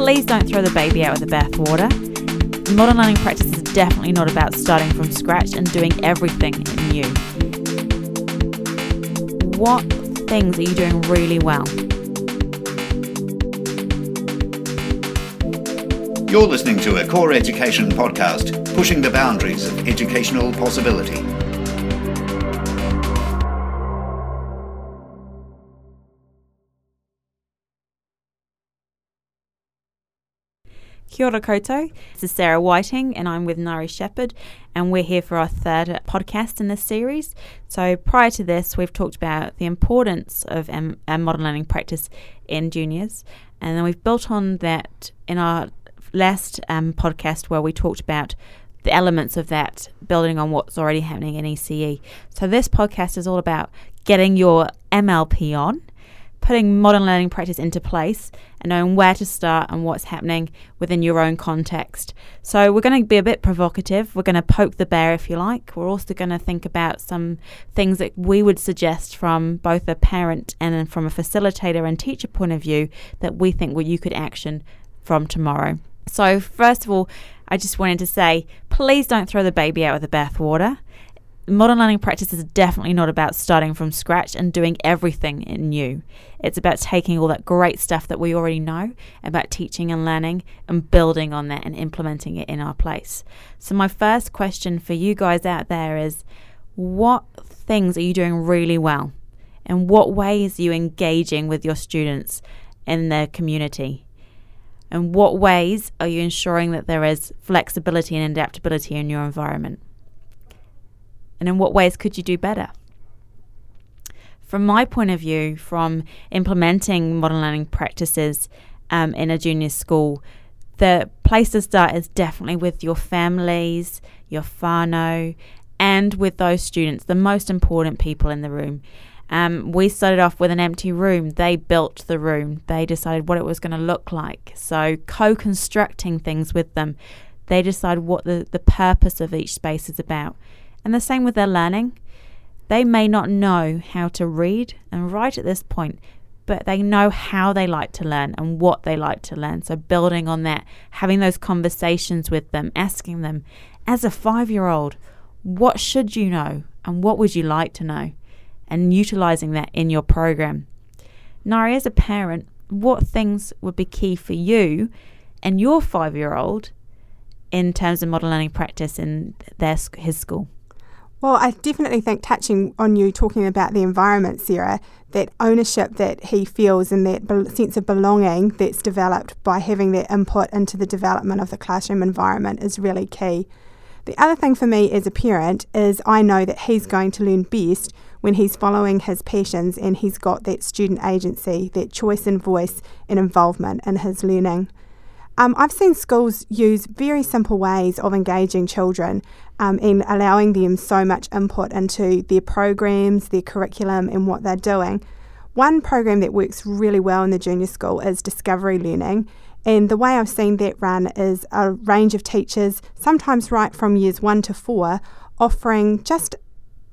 please don't throw the baby out with the bathwater. Modern learning practice is definitely not about starting from scratch and doing everything new. What things are you doing really well? You're listening to a Core Education podcast, pushing the boundaries of educational possibility. Kia ora koutou. This is Sarah Whiting, and I'm with Nari Shepherd, and we're here for our third podcast in this series. So, prior to this, we've talked about the importance of um, modern learning practice in juniors, and then we've built on that in our last um, podcast where we talked about the elements of that, building on what's already happening in ECE. So, this podcast is all about getting your MLP on putting modern learning practice into place and knowing where to start and what's happening within your own context. So, we're going to be a bit provocative. We're going to poke the bear, if you like. We're also going to think about some things that we would suggest from both a parent and from a facilitator and teacher point of view that we think well, you could action from tomorrow. So, first of all, I just wanted to say please don't throw the baby out with the bathwater modern learning practice is definitely not about starting from scratch and doing everything new. It's about taking all that great stuff that we already know about teaching and learning and building on that and implementing it in our place. So, my first question for you guys out there is what things are you doing really well? And what ways are you engaging with your students in their community? And what ways are you ensuring that there is flexibility and adaptability in your environment? And in what ways could you do better? From my point of view, from implementing modern learning practices um, in a junior school, the place to start is definitely with your families, your whānau, and with those students, the most important people in the room. Um, we started off with an empty room. They built the room. They decided what it was going to look like. So, co constructing things with them, they decide what the, the purpose of each space is about. And the same with their learning. They may not know how to read and write at this point, but they know how they like to learn and what they like to learn. So, building on that, having those conversations with them, asking them, as a five year old, what should you know and what would you like to know? And utilizing that in your program. Nari, as a parent, what things would be key for you and your five year old in terms of modern learning practice in their, his school? Well, I definitely think touching on you talking about the environment, Sarah, that ownership that he feels and that sense of belonging that's developed by having that input into the development of the classroom environment is really key. The other thing for me as a parent is I know that he's going to learn best when he's following his passions and he's got that student agency, that choice and voice and involvement in his learning. Um, I've seen schools use very simple ways of engaging children um, allowing them so much input into their programs, their curriculum, and what they're doing. One program that works really well in the junior school is discovery learning. And the way I've seen that run is a range of teachers, sometimes right from years one to four, offering just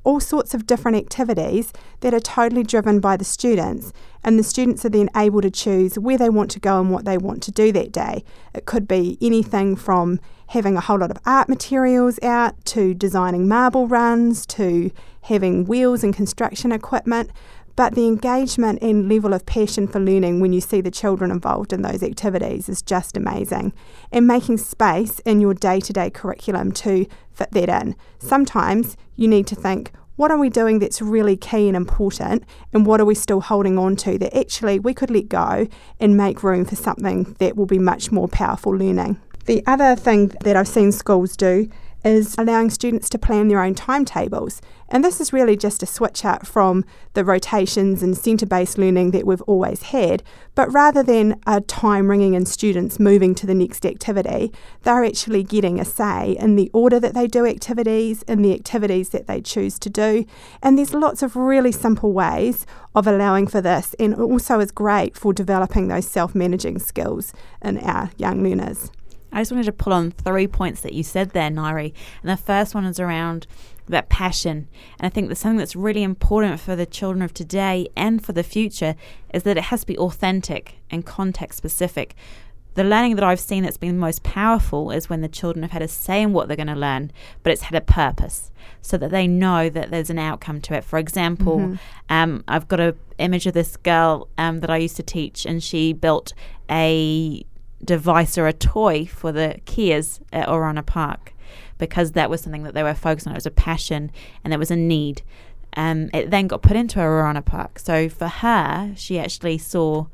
all sorts of different activities that are totally driven by the students. And the students are then able to choose where they want to go and what they want to do that day. It could be anything from having a whole lot of art materials out to designing marble runs to having wheels and construction equipment. But the engagement and level of passion for learning when you see the children involved in those activities is just amazing. And making space in your day to day curriculum to fit that in. Sometimes you need to think, what are we doing that's really key and important, and what are we still holding on to that actually we could let go and make room for something that will be much more powerful learning? The other thing that I've seen schools do is allowing students to plan their own timetables. And this is really just a switch up from the rotations and centre based learning that we've always had. But rather than a time ringing in students moving to the next activity, they're actually getting a say in the order that they do activities, in the activities that they choose to do. And there's lots of really simple ways of allowing for this, and also is great for developing those self managing skills in our young learners. I just wanted to pull on three points that you said there, Nari. And the first one is around that passion. And I think that something that's really important for the children of today and for the future is that it has to be authentic and context specific. the learning that I've seen that's been most powerful is when the children have had a say in what they're going to learn, but it's had a purpose so that they know that there's an outcome to it. For example, mm-hmm. um, I've got an image of this girl um, that I used to teach, and she built a device or a toy for the Keas at Orana Park because that was something that they were focused on. It was a passion and there was a need. Um, it then got put into Orana Park. So for her, she actually saw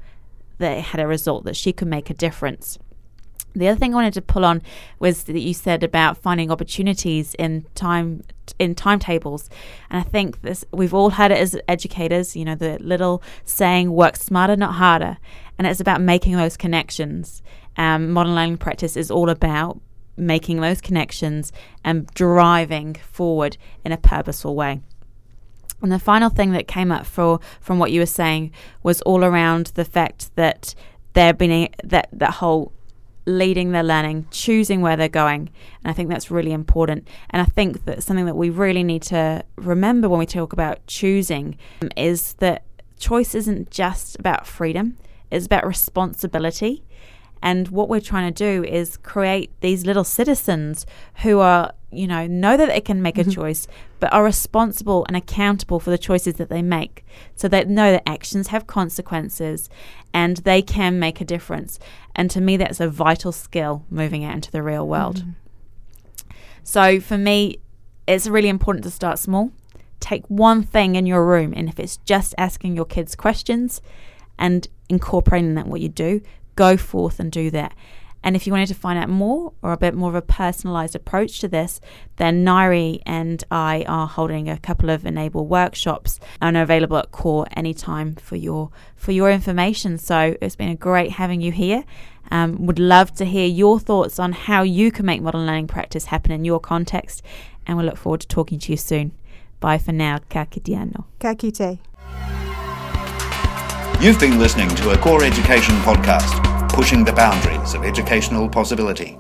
that it had a result that she could make a difference. The other thing I wanted to pull on was that you said about finding opportunities in time in timetables, and I think this we've all had it as educators. You know, the little saying "work smarter, not harder," and it's about making those connections. Um, modern learning practice is all about making those connections and driving forward in a purposeful way. And the final thing that came up for from what you were saying was all around the fact that there been a, that that whole leading their learning, choosing where they're going. And I think that's really important. And I think that something that we really need to remember when we talk about choosing is that choice isn't just about freedom, it's about responsibility. And what we're trying to do is create these little citizens who are, you know, know that they can make mm-hmm. a choice, but are responsible and accountable for the choices that they make. So they know that actions have consequences and they can make a difference. And to me, that's a vital skill moving out into the real world. Mm-hmm. So for me, it's really important to start small. Take one thing in your room, and if it's just asking your kids questions and incorporating that what you do, go forth and do that. And if you wanted to find out more or a bit more of a personalized approach to this, then Nari and I are holding a couple of enable workshops and are available at core anytime for your for your information. So it's been a great having you here. Um, would love to hear your thoughts on how you can make modern learning practice happen in your context, and we'll look forward to talking to you soon. Bye for now. Ka kite anō. Ka kite. You've been listening to a Core Education podcast, pushing the boundaries of educational possibility.